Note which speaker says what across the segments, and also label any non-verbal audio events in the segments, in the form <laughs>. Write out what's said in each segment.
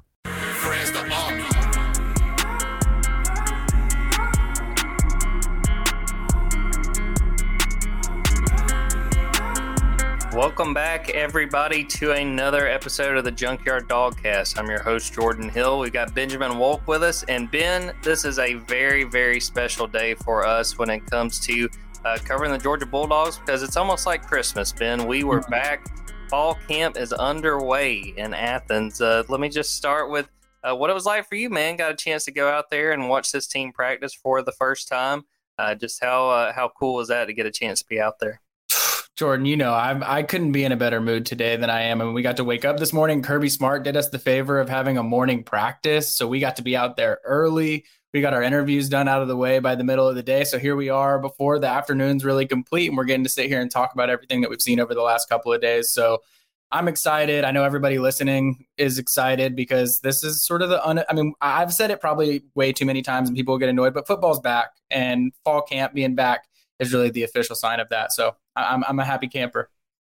Speaker 1: Friends
Speaker 2: Welcome back, everybody, to another episode of the Junkyard Dawgcast. I'm your host, Jordan Hill. We've got Benjamin Wolk with us. And Ben, this is a very, very special day for us when it comes to uh, covering the Georgia Bulldogs because it's almost like Christmas, Ben. We were back. Fall camp is underway in Athens. Uh, let me just start with uh, what it was like for you, man. Got a chance to go out there and watch this team practice for the first time. Uh, just how uh, how cool was that to get a chance to be out there?
Speaker 3: Jordan, you know, I I couldn't be in a better mood today than I am. And we got to wake up this morning. Kirby Smart did us the favor of having a morning practice. So we got to be out there early. We got our interviews done out of the way by the middle of the day. So here we are before the afternoon's really complete. And we're getting to sit here and talk about everything that we've seen over the last couple of days. So I'm excited. I know everybody listening is excited because this is sort of the un- I mean, I've said it probably way too many times and people get annoyed, but football's back and fall camp being back is really the official sign of that. So I'm I'm a happy camper.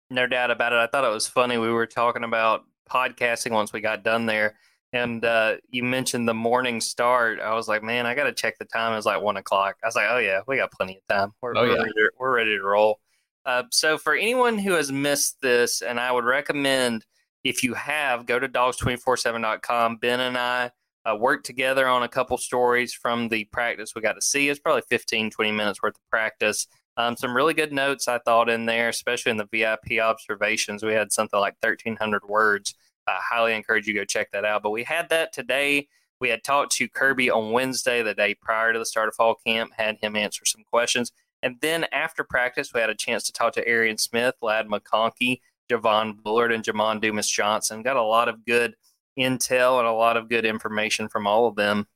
Speaker 2: No doubt about it. I thought it was funny. We were talking about podcasting once we got done there, and uh, you mentioned the morning start. I was like, man, I got to check the time. It was like one o'clock. I was like, oh yeah, we got plenty of time. We're,
Speaker 3: Oh,
Speaker 2: we're,
Speaker 3: yeah.
Speaker 2: ready, to, we're ready to roll. Uh, so for anyone who has missed this, and I would recommend if you have, go to dawgs247.com. Ben and I uh, worked together on a couple stories from the practice we got to see. It's probably 15, 20 minutes worth of practice. Um, some really good notes I thought in there, especially in the VIP observations. We had something like 1,300 words. I highly encourage you to go check that out. But we had that today. We had talked to Kirby on Wednesday, the day prior to the start of fall camp, had him answer some questions. And then after practice, we had a chance to talk to Arian Smith, Ladd McConkey, Javon Bullard, and Jamon Dumas Johnson. Got a lot of good intel and a lot of good information from all of them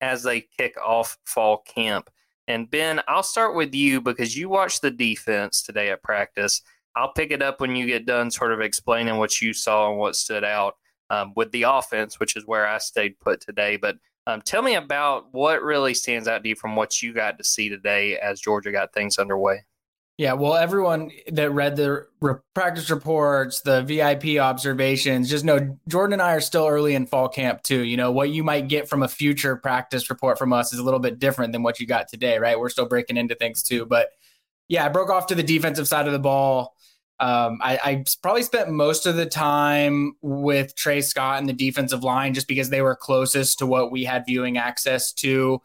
Speaker 2: as they kick off fall camp. And Ben, I'll start with you because you watched the defense today at practice. I'll pick it up when you get done, sort of explaining what you saw and what stood out um, with the offense, which is where I stayed put today. But um, tell me about what really stands out to you from what you got to see today as Georgia got things underway.
Speaker 3: Yeah, well, everyone that read the re- practice reports, the VIP observations, just know Jordan and I are still early in fall camp too. You know, what you might get from a future practice report from us is a little bit different than what you got today, right? We're still breaking into things too. But yeah, I broke off to the defensive side of the ball. Um, I, I probably spent most of the time with Tray Scott and the defensive line just because they were closest to what we had viewing access to.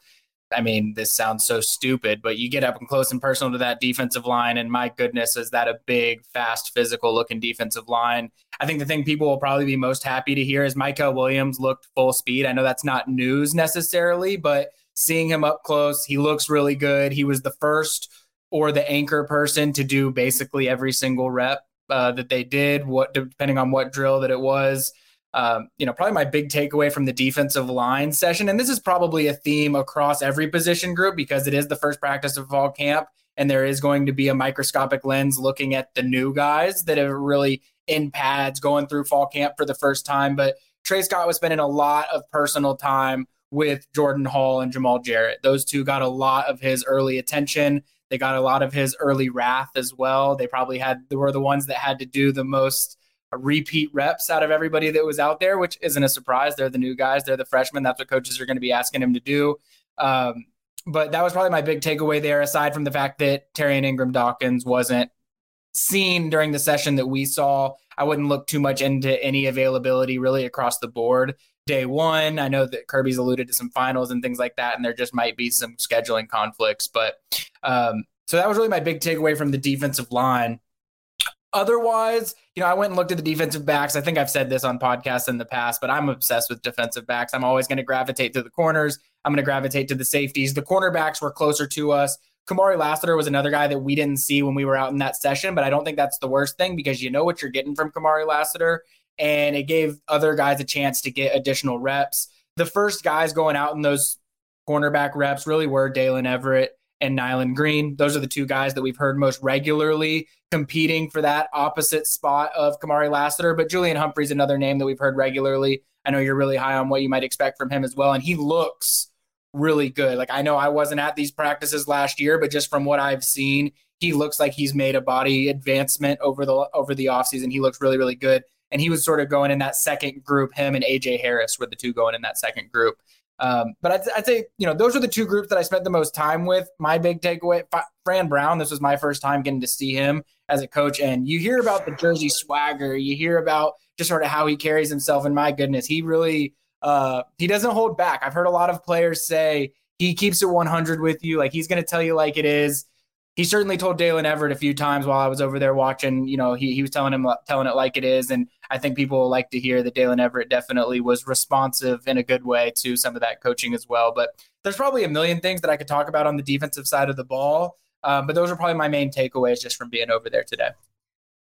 Speaker 3: I mean, this sounds so stupid, but you get up and close and personal to that defensive line, and my goodness, is that a big, fast, physical looking defensive line? I think the thing people will probably be most happy to hear is Mykel Williams looked full speed. I know that's not news necessarily, but seeing him up close, he looks really good. He was the first or the anchor person to do basically every single rep uh, that they did, what depending on what drill that it was um, you know, probably my big takeaway from the defensive line session, and this is probably a theme across every position group because it is the first practice of fall camp, and there is going to be a microscopic lens looking at the new guys that are really in pads going through fall camp for the first time. But Tray Scott was spending a lot of personal time with Jordan Hall and Jamaal Jarrett. Those two got a lot of his early attention. They got a lot of his early wrath as well. They probably had they were the ones that had to do the most repeat reps out of everybody that was out there, which isn't a surprise. They're the new guys, they're the freshmen. That's what coaches are going to be asking him to do. Um, but that was probably my big takeaway there, aside from the fact that Tyrion Ingram Dawkins wasn't seen during the session that we saw. I wouldn't look too much into any availability really across the board. Day one, I know that Kirby's alluded to some finals and things like that, and there just might be some scheduling conflicts. But um, so that was really my big takeaway from the defensive line. Otherwise, you know, I went and looked at the defensive backs. I think I've said this on podcasts in the past, but I'm obsessed with defensive backs. I'm always going to gravitate to the corners. I'm going to gravitate to the safeties. The cornerbacks were closer to us. Kamari Lassiter was another guy that we didn't see when we were out in that session, but I don't think that's the worst thing because you know what you're getting from Kamari Lassiter, and it gave other guys a chance to get additional reps. The first guys going out in those cornerback reps really were Daylen Everette and Nyland Green. Those are the two guys that we've heard most regularly competing for that opposite spot of Kamari Lassiter. But Julian Humphrey's another name that we've heard regularly. I know you're really high on what you might expect from him as well. And he looks really good. Like I know I wasn't at these practices last year, but just from what I've seen, he looks like he's made a body advancement over the over the offseason. He looks really, really good. And he was sort of going in that second group. Him and AJ Harris were the two going in that second group. Um, but I'd, I'd, say, you know, those are the two groups that I spent the most time with. My big takeaway, Fran Brown, this was my first time getting to see him as a coach. And you hear about the Jersey swagger, you hear about just sort of how he carries himself. And my goodness, he really, uh, he doesn't hold back. I've heard a lot of players say he keeps it 100 with you. Like he's going to tell you like it is he certainly told Daylen Everette a few times while I was over there watching. You know, he, he was telling him telling it like it is, and I think people like to hear that Daylen Everette definitely was responsive in a good way to some of that coaching as well. But there's probably a million things that I could talk about on the defensive side of the ball, um, but those are probably my main takeaways just from being over there today.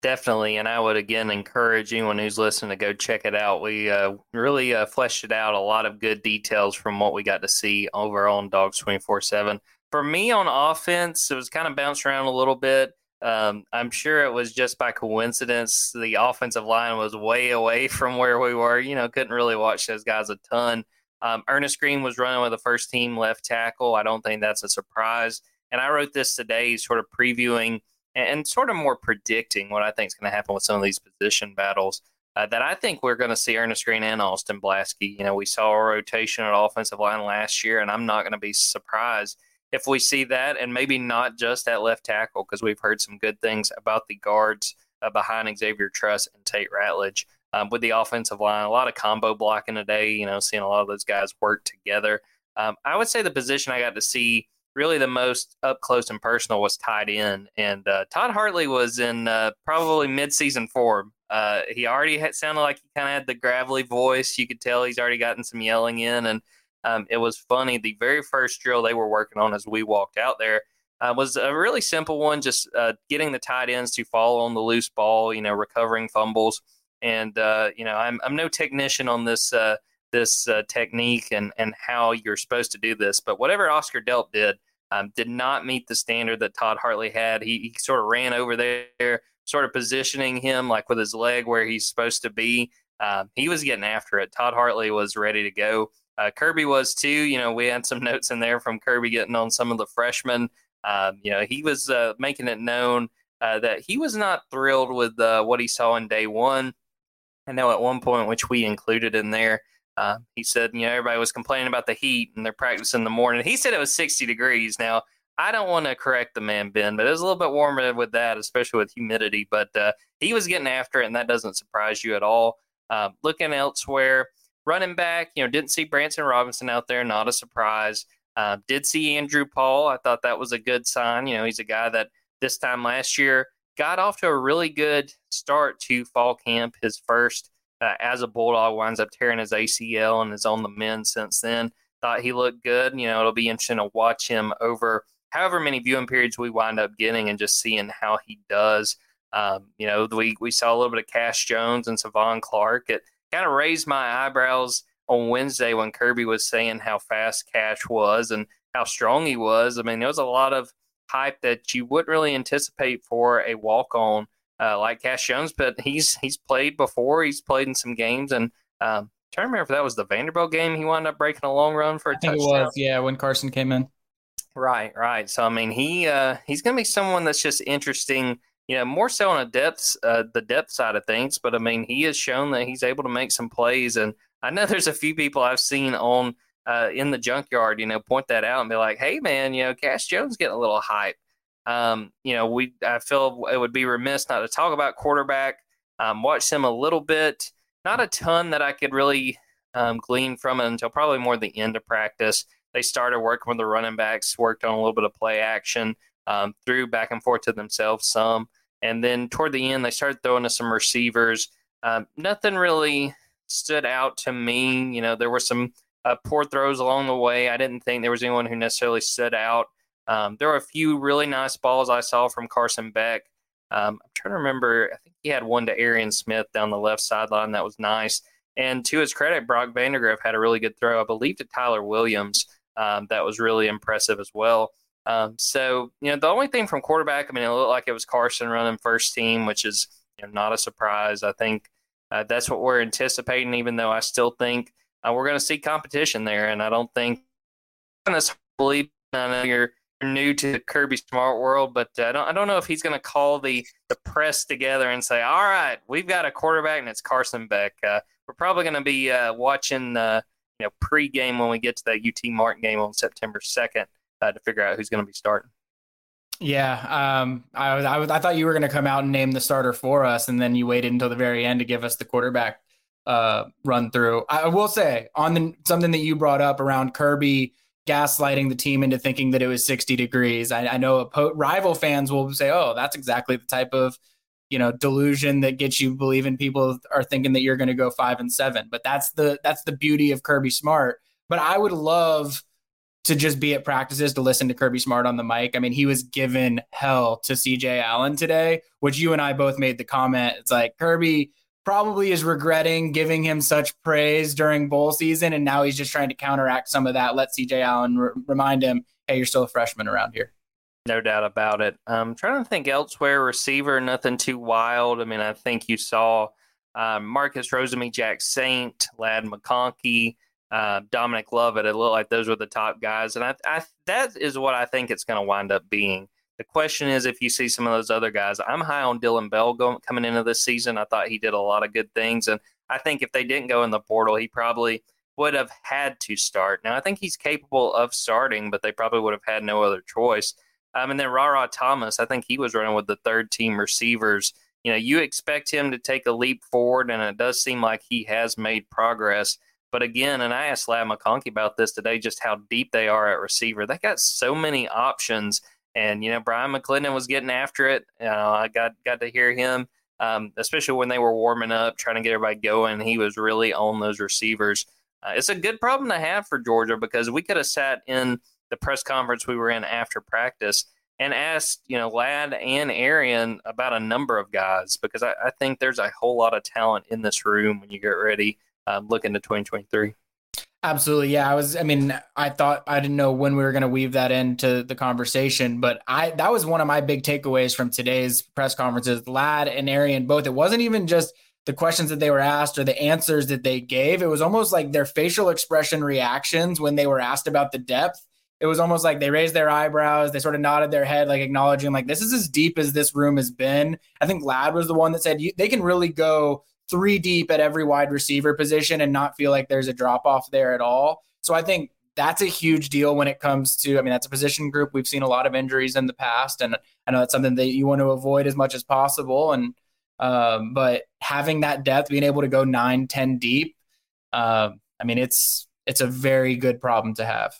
Speaker 2: Definitely, and I would again encourage anyone who's listening to go check it out. We uh, really uh, fleshed it out, a lot of good details from what we got to see over on Dawgs twenty four seven for me on offense, it was kind of bounced around a little bit. Um, I'm sure it was just by coincidence. The offensive line was way away <laughs> from where we were. You know, couldn't really watch those guys a ton. Um, Earnest Greene was running with the first team left tackle. I don't think that's a surprise. And I wrote this today, sort of previewing and, and sort of more predicting what I think is going to happen with some of these position battles. Uh, that I think we're going to see Earnest Greene and Austin Blaske. You know, we saw a rotation at offensive line last year, and I'm not going to be surprised if we see that, and maybe not just at left tackle, because we've heard some good things about the guards uh, behind Xavier Truss and Tate Ratledge. Um, with the offensive line, a lot of combo blocking today, you know, seeing a lot of those guys work together. Um, I would say the position I got to see really the most up close and personal was tight end. And uh, Todd Hartley was in uh, probably midseason form. Uh, he already had, sounded like he kind of had the gravelly voice. You could tell he's already gotten some yelling in. And um, it was funny. The very first drill they were working on as we walked out there uh, was a really simple one, just uh, getting the tight ends to fall on the loose ball, you know, recovering fumbles. And uh, you know, I'm I'm no technician on this uh, this uh, technique and and how you're supposed to do this, but whatever Oscar Delp did. Um, did not meet the standard that Todd Hartley had. He, he sort of ran over there, sort of positioning him like with his leg where he's supposed to be. Um, he was getting after it. Todd Hartley was ready to go. Uh, Kirby was too. You know, we had some <laughs> notes in there from Kirby getting on some of the freshmen. Um, you know, he was uh, making it known uh, that he was not thrilled with uh, what he saw in day one. I know at one point, which we included in there, uh, he said, you know, everybody was complaining about the heat and their practice in the morning. He said it was 60 degrees. Now, I don't want to correct the man, Ben, but it was a little bit warmer with that, especially with humidity. But uh, he was getting after it, and that doesn't surprise you at all. looking elsewhere, running back, you know, didn't see Branson Robinson out there, not a surprise. Uh, did see Andrew Paul. I thought that was a good sign. You know, he's a guy that this time last year got off to a really good start to fall camp. His first uh, as a Bulldog winds up tearing his ACL and is on the mend since then. Thought he looked good. You know, it'll be interesting to watch him over however many viewing periods we wind up getting and just seeing how he does. Um, you know, we, we saw a little bit of Cash Jones and Sevaughn Clark at kind of raised my eyebrows on Wednesday when Kirby was saying how fast Cash was and how strong he was. I mean, there was a lot of hype that you wouldn't really anticipate for a walk on uh, like Cash Jones, but he's he's played before. He's played in some games, and um, trying to remember if that was the Vanderbilt game. He wound up breaking a long run for a touchdown. It was,
Speaker 3: yeah, when Carson came in.
Speaker 2: Right, right. So I mean, he uh, he's going to be someone that's just interesting you know, more so on a depth, uh, the depth side of things. But I mean, he has shown that he's able to make some plays, and I know <laughs> there's a few people I've seen on uh, in the junkyard, you know, point that out and be like, "Hey, man, you know, Cash Jones getting a little hype." Um, you know, we I feel it would be remiss not to talk about quarterback. Um, watched him a little bit, not a ton that I could really um, glean from it until probably more the end of practice. They started working with the running backs, worked on a little bit of play action, um, threw back and forth to themselves some. And then toward the end, they started throwing to some receivers. Um, nothing really stood out to me. You know, there were some uh, poor throws along the way. I didn't think there was anyone who necessarily stood out. Um, there were a few really nice balls I saw from Carson Beck. Um, I'm trying to remember. I think he had one to Arian Smith down the left sideline that was nice. And to his credit, Brock Vandagriff had a really good throw, I believe, to Tyler Williams. Um, that was really impressive as well. Um, so, you know, the only thing from quarterback, I mean, it looked like it was Carson running first team, which is you know, not a surprise. I think uh, that's what we're anticipating, even though I still think uh, we're going to see competition there. And I don't think, I believe, I know you're new to the Kirby Smart world, but uh, I don't I don't know if he's going to call the the press together and say, "All right, we've got a quarterback and it's Carson Beck." Uh, we're probably going to be uh, watching uh, you know pregame when we get to that UT Martin game on September second uh, to figure out who's going to be starting.
Speaker 3: Yeah, um, I, I, I thought you were going to come out and name the starter for us, and then you waited until the very end to give us the quarterback uh, run through. I will say on the something that you brought up around Kirby gaslighting the team into thinking that it was 60 degrees. I, I know rival fans will say, "Oh, that's exactly the type of you know delusion that gets you believing people are thinking that you're going to go five and seven." But that's the that's the beauty of Kirby Smart. But I would love to just be at practices to listen to Kirby Smart on the mic. I mean, he was given hell to CJ Allen today, which you and I both made the comment. It's like Kirby probably is regretting giving him such praise during bowl season, and now he's just trying to counteract some of that. Let CJ Allen re- remind him, "Hey, you're still a freshman around here."
Speaker 2: No doubt about it. I'm trying to think elsewhere. Receiver, nothing too wild. I mean, I think you saw uh, Marcus Rosemy, Jack Saint, Ladd McConkey, uh, Dominic Lovett. It looked like those were the top guys, and I, I that is what I think it's going to wind up being. The question is if you see some of those other guys. I'm high on Dillon Bell going, coming into this season. I thought he did a lot of good things. And I think if they didn't go in the portal, he probably would have had to start. Now, I think he's capable of starting, but they probably would have had no other choice. Um, and then Rara Thomas, I think he was running with the third team receivers. You know, you expect him to take a leap forward, and it does seem like he has made progress. But again, and I asked Ladd McConkey about this today, just how deep they are at receiver. They got so many options and you know, Bryan McClendon was getting after it. You know, I got got to hear him, um, especially when they were warming up, trying to get everybody going. He was really on those receivers. Uh, it's a good problem to have for Georgia because we could have sat in the press conference we were in after practice and asked, you know, Ladd and Arian about a number of guys because I, I think there's a whole lot of talent in this room when you get ready um, looking to 2023.
Speaker 3: Absolutely. Yeah. I was, I mean, I thought I didn't know when we were going to weave that into the conversation, but I, that was one of my big takeaways from today's press conferences. Ladd and Arian both, it wasn't even just the questions that they were asked or the answers that they gave. It was almost like their facial expression reactions when they were asked about the depth. It was almost like they raised their eyebrows, they sort of nodded their head, like acknowledging, like, this is as deep as this room has been. I think Ladd was the one that said they can really go three deep at every wide receiver position and not feel like there's a drop off there at all. So I think that's a huge deal when it comes to, I mean, that's a position group. We've seen a lot of injuries in the past, and I know that's something that you want to avoid as much as possible. And, um, but having that depth, being able to go nine, 10 deep, um, I mean, it's, it's a very good problem to have.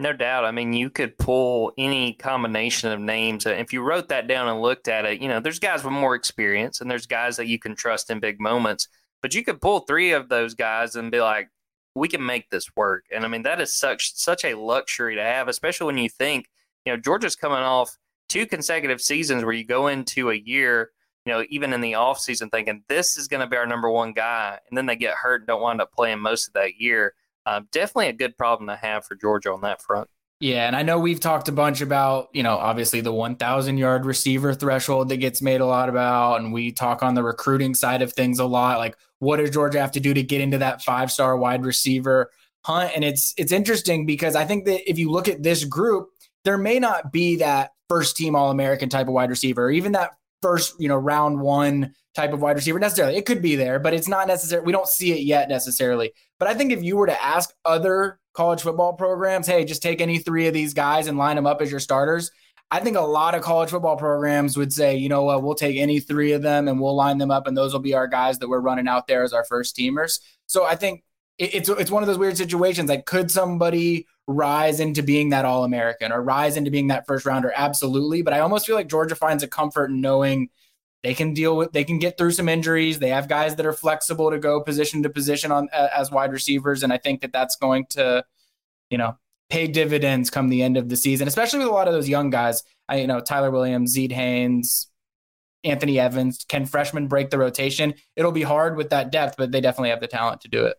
Speaker 2: No doubt. I mean, you could pull any combination of names. If you wrote that down and looked at it, you know, there's guys with more experience and there's guys that you can trust in big moments. But you could pull three of those guys and be like, we can make this work. And I mean, that is such such a luxury to have, especially when you think, you know, Georgia's coming off two consecutive seasons where you go into a year, you know, even in the off season thinking this is going to be our number one guy, and then they get hurt and don't wind up playing most of that year uh, definitely a good problem to have for Georgia on that front.
Speaker 3: Yeah, and I know we've talked a bunch about, you know, obviously the 1,000 yard receiver threshold that gets made a lot about. And we talk on the recruiting side of things a lot. Like, what does Georgia have to do to get into that five star wide receiver hunt? And it's it's interesting because I think that if you look at this group, there may not be that first team All American type of wide receiver, or even that first, you know, round one type of wide receiver necessarily. It could be there, but it's not necessary. We don't see it yet necessarily. But I think if you were to ask other college football programs, hey, just take any three of these guys and line them up as your starters, I think a lot of college football programs would say, you know what, we'll take any three of them and we'll line them up, and those will be our guys that we're running out there as our first teamers. So I think it's it's one of those weird situations. Like, could somebody rise into being that All American or rise into being that first rounder? Absolutely. But I almost feel like Georgia finds a comfort in knowing they can deal with they can get through some injuries. They have guys that are flexible to go position to position on as wide receivers. And i think that that's going to you know pay dividends come the end of the season especially with a lot of those young guys. I, you know tyler williams Zed haynes anthony evans. Can freshmen break the rotation? It'll be hard with that depth but they definitely have the talent to do it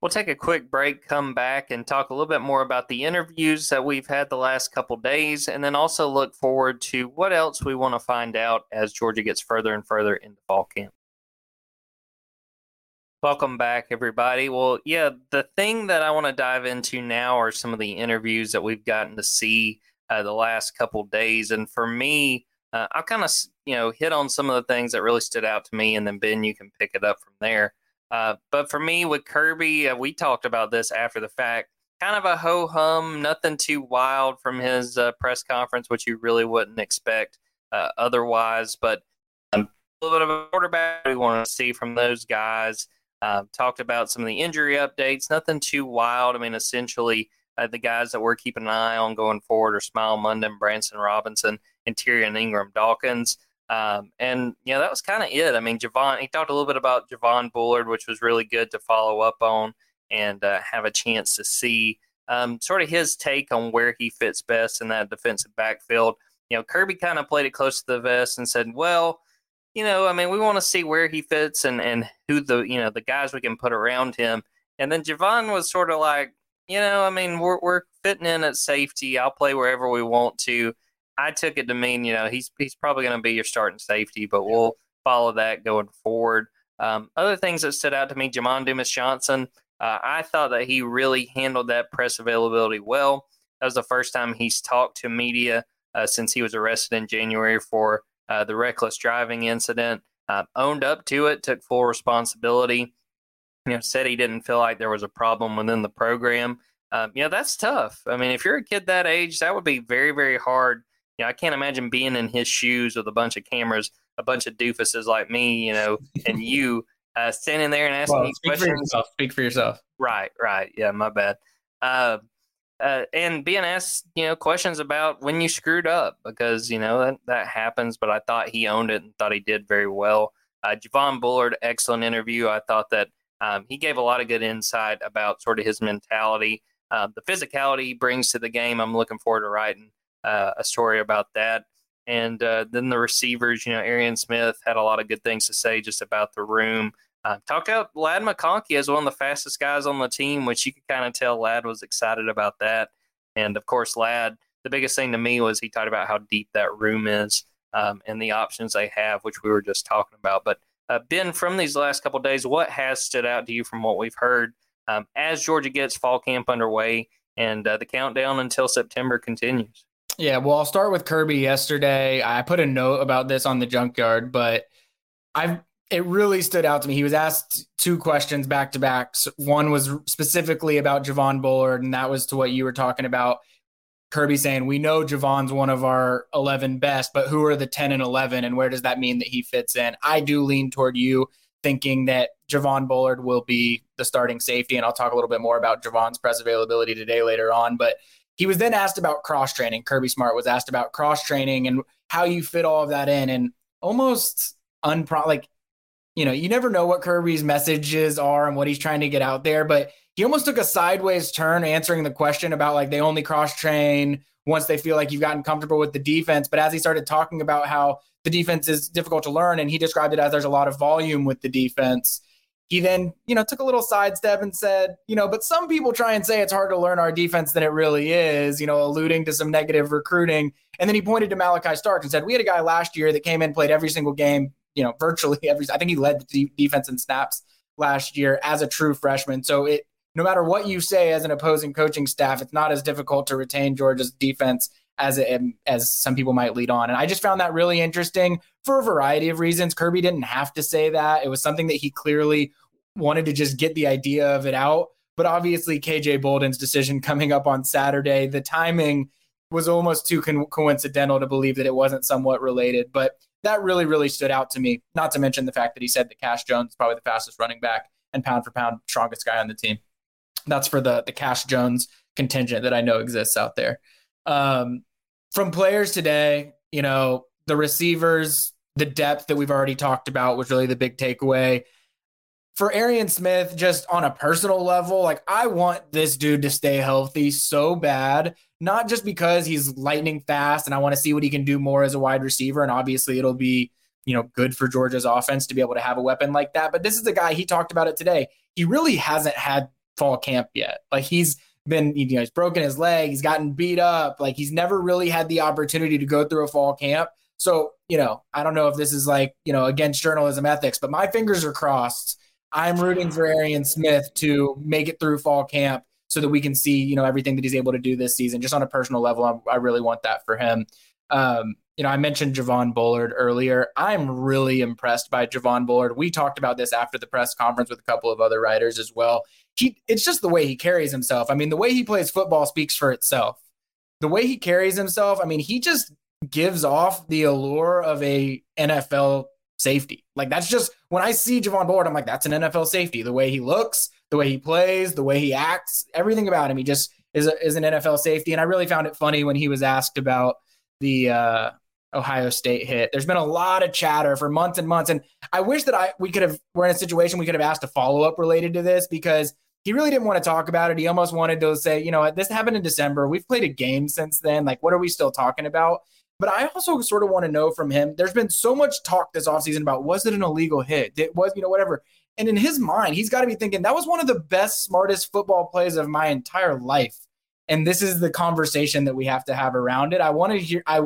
Speaker 2: We'll take a quick break, come back, and talk a little bit more about the interviews that we've had the last couple days, and then also look forward to what else we want to find out as Georgia gets further and further into fall camp. Welcome back, everybody. Well, yeah, the thing that I want to dive into now are some of the interviews that we've gotten to see uh, the last couple days, and for me, uh, I'll kind of you know hit on some of the things that really stood out to me, and then Ben, you can pick it up from there. Uh, but for me, with Kirby, uh, we talked about this after the fact. Kind of a ho hum, nothing too wild from his uh, press conference, which you really wouldn't expect uh, otherwise. But um, a little bit of a quarterback we want to see from those guys. Um, talked about some of the injury updates, nothing too wild. I mean, essentially, uh, the guys that we're keeping an eye on going forward are Smael Mondon, Branson Robinson, and Tyrion Ingram Dawkins. Um, and you know that was kind of it. I mean, Javon. He talked a little bit about Javon Bullard, which was really good to follow up on and uh, have a chance to see um, sort of his take on where he fits best in that defensive backfield. You know, Kirby kind of played it close to the vest and said, "Well, you know, I mean, we want to see where he fits and and who the you know the guys we can put around him." And then Javon was sort of like, you know, I mean, we're we're fitting in at safety. I'll play wherever we want to. I took it to mean, you know, he's he's probably going to be your starting safety, but we'll follow that going forward. Um, other things that stood out to me, Jamon Dumas Johnson. Uh, I thought that he really handled that press availability well. That was the first time he's talked to media uh, since he was arrested in January for uh, the reckless driving incident. Uh, owned up to it, took full responsibility. You know, said he didn't feel like there was a problem within the program. Um, you know, that's tough. I mean, if you're a kid that age, that would be very, very hard you know, I can't imagine being in his shoes with a bunch of cameras, a bunch of doofuses like me, you know, and you uh, standing there and asking well,
Speaker 3: speak
Speaker 2: questions.
Speaker 3: For yourself. Speak for yourself.
Speaker 2: Right, right. Yeah, my bad. Uh, uh, and being asked, you know, questions about when you screwed up because you know that that happens. But I thought he owned it and thought he did very well. Uh, Javon Bullard, excellent interview. I thought that um, he gave a lot of good insight about sort of his mentality, uh, the physicality he brings to the game. I'm looking forward to writing uh, a story about that. And uh, then the receivers, you know, Arian Smith had a lot of good things to say just about the room. Uh, talked out Ladd McConkey as one of the fastest guys on the team, which you could kind of tell Ladd was excited about that. And of course, Ladd, the biggest thing to me was he talked about how deep that room is um, and the options they have, which we were just talking about. But uh, Ben, from these last couple days, what has stood out to you from what we've heard um, as Georgia gets fall camp underway and uh, the countdown until September continues?
Speaker 3: Yeah, well, I'll start with Kirby yesterday. I put a note about this on the junkyard, but I've it really stood out to me. He was asked two questions back to back. One was specifically about Javon Bullard, and that was to what you were talking about. Kirby saying, We know Javon's one of our 11 best, but who are the 10 and 11, and where does that mean that he fits in? I do lean toward you thinking that Javon Bullard will be the starting safety, and I'll talk a little bit more about Javon's press availability today later on. But he was then asked about cross training. Kirby Smart was asked about cross training and how you fit all of that in, and almost unpro like you know you never know what Kirby's messages are and what he's trying to get out there, but he almost took a sideways turn answering the question about like they only cross train once they feel like you've gotten comfortable with the defense. But as he started talking about how the defense is difficult to learn, and he described it as there's a lot of volume with the defense he then, you know, took a little sidestep and said, you know, but some people try and say it's hard to learn our defense than it really is, you know, alluding to some negative recruiting. And then he pointed to Malaki Stark and said, we had a guy last year that came in, played every single game, you know, virtually <laughs> every, I think he led the defense in snaps last year as a true freshman. So it, no matter what you say as an opposing coaching staff, it's not as difficult to retain Georgia's defense as as some people might lead on. And I just found that really interesting for a variety of reasons. Kirby didn't have to say that. It was something that he clearly wanted to just get the idea of it out. But obviously, KJ Bolden's decision coming up on Saturday, the timing was almost too co- coincidental to believe that it wasn't somewhat related. But that really, really stood out to me. Not to mention the fact that he said that Cash Jones is probably the fastest running back and pound for pound strongest guy on the team. That's for the the Cash Jones contingent that I know exists out there. Um, from players today, you know, the receivers, the depth that we've already talked about was really the big takeaway. For Arian Smith, just on a personal level, like I want this dude to stay healthy so bad, not just because he's lightning fast and I want to see what he can do more as a wide receiver. And obviously, it'll be, you know, good for Georgia's offense to be able to have a weapon like that. But this is a guy, he talked about it today. He really hasn't had fall camp yet. Like he's been, you know, he's broken his leg, he's gotten beat up. Like he's never really had the opportunity to go through a fall camp. So, you know, I don't know if this is like, you know, against journalism ethics, but my fingers are crossed. I'm rooting for Arian Smith to make it through fall camp so that we can see, you know, everything that he's able to do this season. Just on a personal level, I'm, i really want that for him. Um, you know, I mentioned Javon Bullard earlier. I'm really impressed by Javon Bullard. We talked about this after the press conference with a couple of other writers as well. He, it's just the way he carries himself. I mean, the way he plays football speaks for itself. The way he carries himself, I mean, he just gives off the allure of a NFL safety. Like that's just when I see Javon Bullard, I'm like, that's an NFL safety. The way he looks, the way he plays, the way he acts, everything about him, he just is a, is an NFL safety. And I really found it funny when he was asked about the uh, Ohio State hit. There's been a lot of chatter for months and months, and I wish that I we could have we're in a situation we could have asked a follow up related to this because he really didn't want to talk about it. He almost wanted to say, you know, this happened in December. We've played a game since then. Like, what are we still talking about? But I also sort of want to know from him. There's been so much talk this offseason about was it an illegal hit? It was, you know, whatever. And in his mind, he's got to be thinking that was one of the best, smartest football plays of my entire life. And this is the conversation that we have to have around it. I want to hear, I,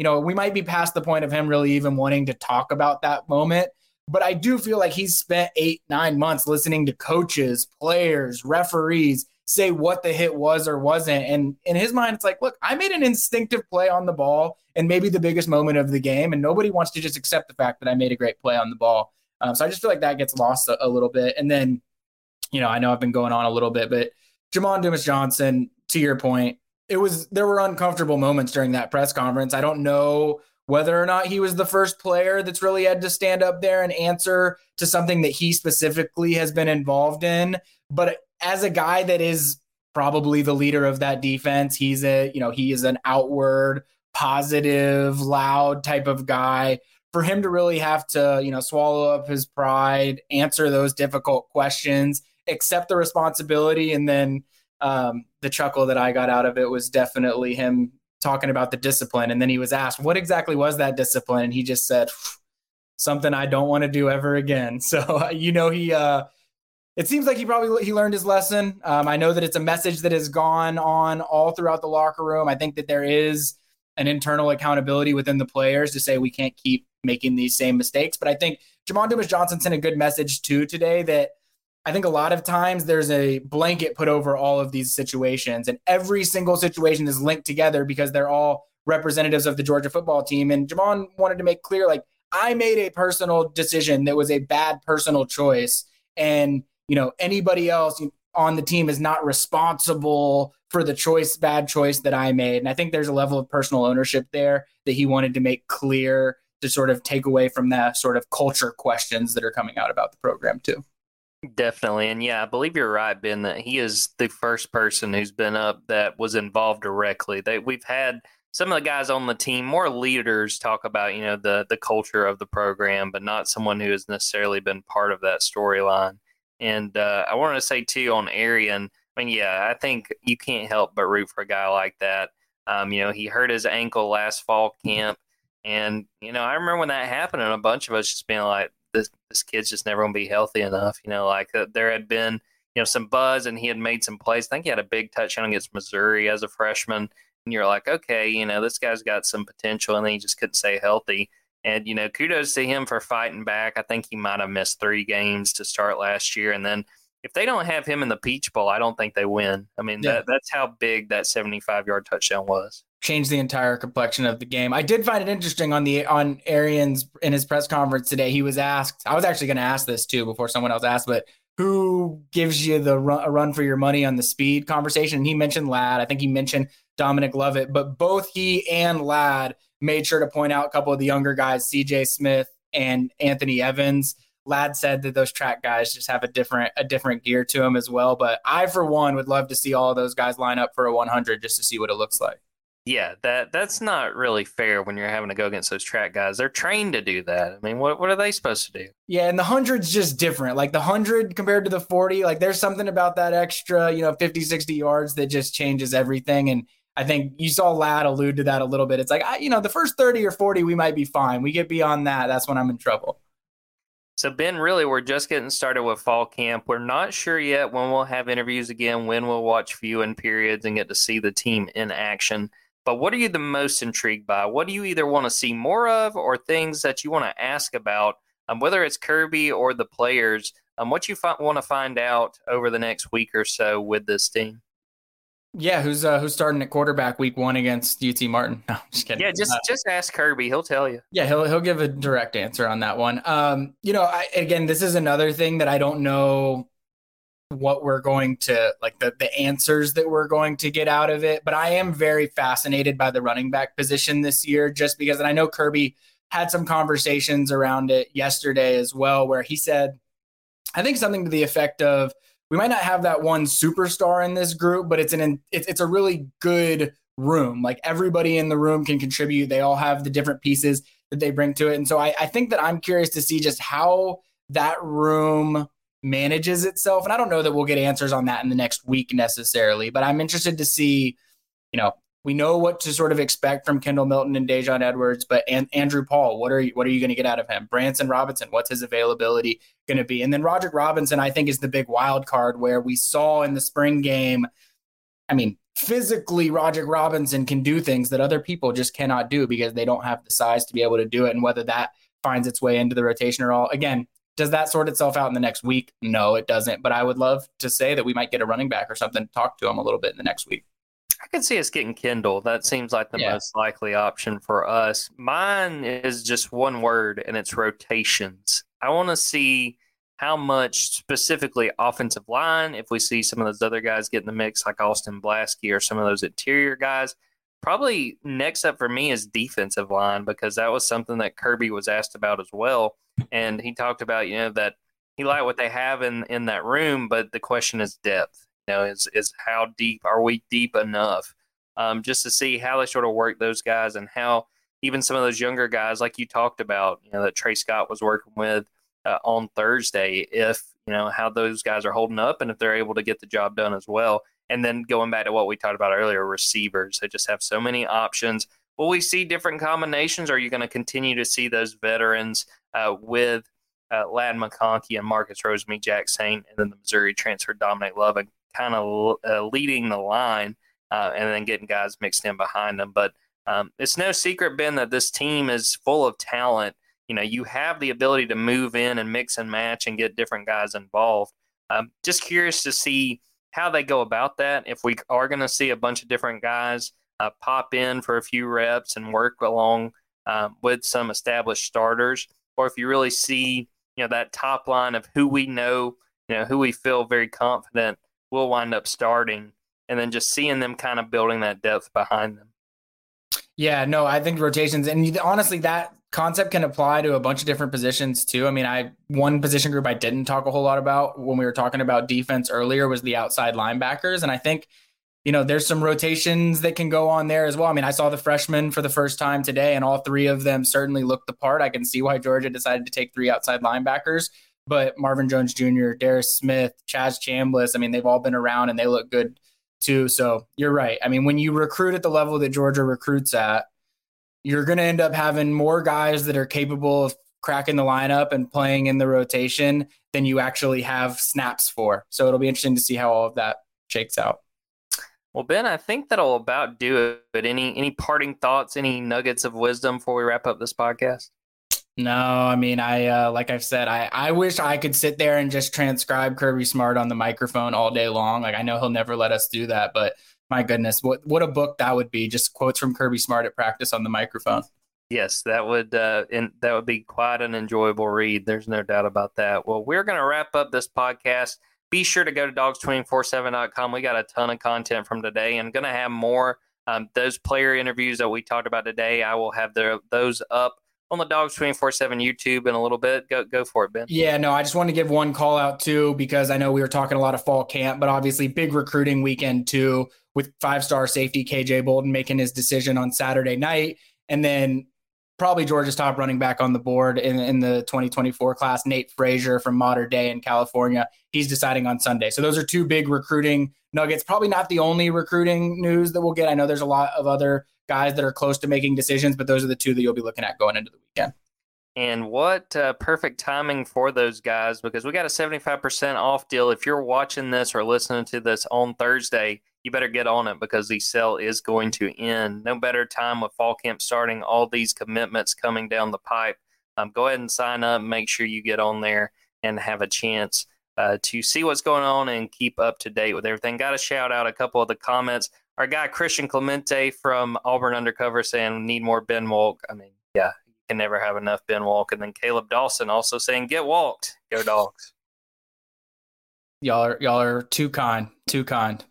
Speaker 3: you know, we might be past the point of him really even wanting to talk about that moment. But I do feel like he's spent eight, nine months listening to coaches, players, referees say what the hit was or wasn't. And in his mind, it's like, look, I made an instinctive play on the ball and maybe the biggest moment of the game. And nobody wants to just accept the fact that I made a great play on the ball. Um, so I just feel like that gets lost a, a, little bit. And then, you know, I know I've been going on a little bit, but Jamon Dumas Johnson, to your point, it was there were uncomfortable moments during that press conference. I don't know whether or not he was the first player that's really had to stand up there and answer to something that he specifically has been involved in. But as a guy that is probably the leader of that defense, he's a, you know, he is an outward, positive, loud type of guy. For him to really have to, you know, swallow up his pride, answer those difficult questions, accept the responsibility, and then um, the chuckle that I got out of it was definitely him talking about the discipline. And then he was asked, "What exactly was that discipline?" And he just said, "Something I don't want to do ever again." <laughs> So you know he uh, it seems like he probably he learned his lesson. Um, I know that it's a message that has gone on all throughout the locker room. I think that there is an internal accountability within the players to say we can't keep making these same mistakes. But I think Jamon Dumas Johnson sent a good message too today that I think a lot of times there's a blanket put over all of these situations, and every single situation is linked together because they're all representatives of the Georgia football team. And Jamon wanted to make clear, like, I made a personal decision that was a bad personal choice. And you know anybody else on the team is not responsible for the choice bad choice that I made. And I think there's a level of personal ownership there that he wanted to make clear to sort of take away from the sort of culture questions that are coming out about the program too.
Speaker 2: Definitely. And yeah, I believe you're right, Ben, that he is the first person who's been up that was involved directly. That we've had some of the guys on the team, more leaders talk about, you know, the the culture of the program, but not someone who has necessarily been part of that storyline. And uh, I wanted to say too on Arian. I mean, yeah, I think you can't help but root for a guy like that. Um, you know, he hurt his ankle last fall camp, and you know, I remember when that happened, and a bunch of us just being like, "This this kid's just never to be healthy enough." You know, like uh, there had been you know some buzz, and he had made some plays. I think he had a big touchdown against Missouri as a freshman, and you're like, okay, you know, this guy's got some potential, and then he just couldn't stay healthy. And, you know, kudos to him for fighting back. I think he might have missed three games to start last year. And then if they don't have him in the Peach Bowl, I don't think they win. I mean, yeah. that, that's how big that 75 yard touchdown was.
Speaker 3: Changed the entire complexion of the game. I did find it interesting on the on Arian's in his press conference today. He was asked. I was actually going to ask this too before someone else asked, but who gives you the run, a run for your money on the speed conversation? And he mentioned Ladd. I think he mentioned Dominic Lovett. But both he and Ladd made sure to point out a couple of the younger guys, CJ Smith and Anthony Evans. Ladd said that those track guys just have a different a different gear to them as well. But I, for one, would love to see all those guys line up for a 100 just to see what it looks like.
Speaker 2: Yeah, that that's not really fair when you're having to go against those track guys. They're trained to do that. I mean, what what are they supposed to do?
Speaker 3: Yeah, and the hundred's just different. Like the hundred compared to the 40, like there's something about that extra, you know, 50, 60 yards that just changes everything. And I think you saw Ladd allude to that a little bit. It's like, I, you know, the first 30 or 40, we might be fine. We get beyond that, that's when I'm in trouble.
Speaker 2: So, Ben, really, we're just getting started with fall camp. We're not sure yet when we'll have interviews again, when we'll watch viewing periods and get to see the team in action. But what are you the most intrigued by? What do you either want to see more of or things that you want to ask about, um, whether it's Kirby or the players? Um, what you fi- want to find out over the next week or so with this team?
Speaker 3: Yeah, who's uh, who's starting at quarterback week one against UT Martin? <laughs> No, just kidding.
Speaker 2: Yeah, just
Speaker 3: uh,
Speaker 2: just ask Kirby; he'll tell you.
Speaker 3: Yeah, he'll he'll give a direct answer on that one. Um, you know, I, again, this is another thing that I don't know what we're going to like the the answers that we're going to get out of it, but I am very fascinated by the running back position this year, just because, and I know Kirby had some conversations around it yesterday as well, where he said, I think something to the effect of we might not have that one superstar in this group, but it's an it's, it's a really good room. Like everybody in the room can contribute. They all have the different pieces that they bring to it. And so I, I think that I'm curious to see just how that room manages itself. And I don't know that we'll get answers on that in the next week necessarily, but I'm interested to see, you know, we know what to sort of expect from Kendall Milton and Daijun Edwards, but and Andrew Paul, what are you what are you going to get out of him? Branson Robinson, what's his availability going to be? And then Roger Robinson, I think, is the big wild card where we saw in the spring game. I mean, physically, Roger Robinson can do things that other people just cannot do because they don't have the size to be able to do it. And whether that finds its way into the rotation or all, again, does that sort itself out in the next week? No, it doesn't. But I would love to say that we might get a running back or something to talk to him a little bit in the next week.
Speaker 2: I could see us getting Kendall. That seems like the yeah. most likely option for us. Mine is just one word, and it's rotations. I want to see how much specifically offensive line, if we see some of those other guys get in the mix, like Austin Blaske or some of those interior guys. Probably next up for me is defensive line because that was something that Kirby was asked about as well. And he talked about, you know, that he liked what they have in, in that room, but the question is depth You know, is is how deep are we deep enough? Um, just to see how they sort of work those guys and how even some of those younger guys, like you talked about, you know, that Tray Scott was working with uh, on Thursday, if you know how those guys are holding up and if they're able to get the job done as well. And then going back to what we talked about earlier, receivers, they just have so many options. Will we see different combinations? Or are you going to continue to see those veterans uh, with uh, Ladd McConkey and Marcus Rosemy-Jacksaint, and then the Missouri transfer Dominic Lovett kind of uh, leading the line uh, and then getting guys mixed in behind them. But um, it's no secret, Ben, that this team is full of talent. You know, you have the ability to move in and mix and match and get different guys involved. Um, just curious to see how they go about that. If we are going to see a bunch of different guys uh, pop in for a few reps and work along um, with some established starters, or if you really see, you know, that top line of who we know, you know, who we feel very confident will wind up starting, and then just seeing them kind of building that depth behind them.
Speaker 3: Yeah, no, I think rotations, and honestly, that concept can apply to a bunch of different positions too. I mean, I one position group I didn't talk a whole lot about when we were talking about defense earlier was the outside linebackers, and I think you know there's some rotations that can go on there as well. I mean, I saw the freshmen for the first time today, and all three of them certainly looked the part. I can see why Georgia decided to take three outside linebackers but Marvin Jones Jr., Darius Smith, Chaz Chambliss, I mean, they've all been around and they look good too. So you're right. I mean, when you recruit at the level that Georgia recruits at, you're going to end up having more guys that are capable of cracking the lineup and playing in the rotation than you actually have snaps for. So it'll be interesting to see how all of that shakes out.
Speaker 2: Well, Ben, I think that'll about do it. Any any parting thoughts, any nuggets of wisdom before we wrap up this podcast?
Speaker 3: No, I mean, I uh, like I've said, I I wish I could sit there and just transcribe Kirby Smart on the microphone all day long. Like I know he'll never let us do that, but my goodness, what what a book that would be! Just quotes from Kirby Smart at practice on the microphone.
Speaker 2: Yes, that would uh, and that would be quite an enjoyable read. There's no doubt about that. Well, we're going to wrap up this podcast. Be sure to go to dawgs247.com. We got a ton of content from today and going to have more Um, those player interviews that we talked about today, I will have the, those up on the Dawgs 24 7 YouTube in a little bit. Go, go for it, Ben.
Speaker 3: Yeah, no, I just want to give one call out too, because I know we were talking a lot of fall camp, but obviously big recruiting weekend too, with five star safety KJ Bolden making his decision on Saturday night. And then probably Georgia's top running back on the board in, in the 2024 class, Nate Frazier from Mater Dei in California. He's deciding on Sunday. So those are two big recruiting nuggets. Probably not the only recruiting news that we'll get. I know there's a lot of other guys that are close to making decisions, but those are the two that you'll be looking at going into the weekend.
Speaker 2: And what uh, perfect timing for those guys because we got a 75% off deal. If you're watching this or listening to this on Thursday, you better get on it because the sale is going to end. No better time with fall camp starting, all these commitments coming down the pipe. Um, go ahead and sign up. Make sure you get on there and have a chance uh, to see what's going on and keep up to date with everything. Got to shout out a couple of the comments. Our guy Christian Clemente from Auburn Undercover saying need more Ben Wolk. I mean, yeah, can never have enough Ben Wolk. And then Caleb Dawson also saying get walked. Go dogs.
Speaker 3: Y'all are y'all are too kind, too kind.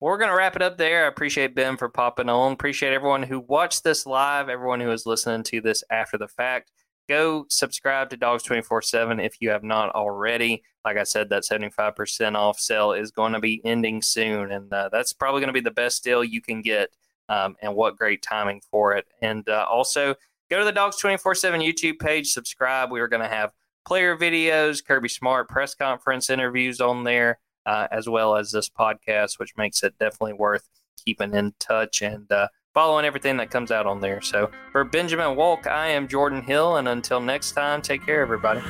Speaker 2: We're going to wrap it up there. I appreciate Ben for popping on. Appreciate everyone who watched this live, everyone who is listening to this after the fact. Go subscribe to Dawgs 24 7 if you have not already. Like I said, that 75% off sale is going to be ending soon. And uh, that's probably going to be the best deal you can get. Um, and what great timing for it. And uh, also, go to the Dawgs 24 7 YouTube page, subscribe. We are going to have player videos, Kirby Smart press conference interviews on there uh, as well as this podcast, which makes it definitely worth keeping in touch and uh, following everything that comes out on there. So for Benjamin Wolk, I am Jordan Hill, and until next time, take care, everybody.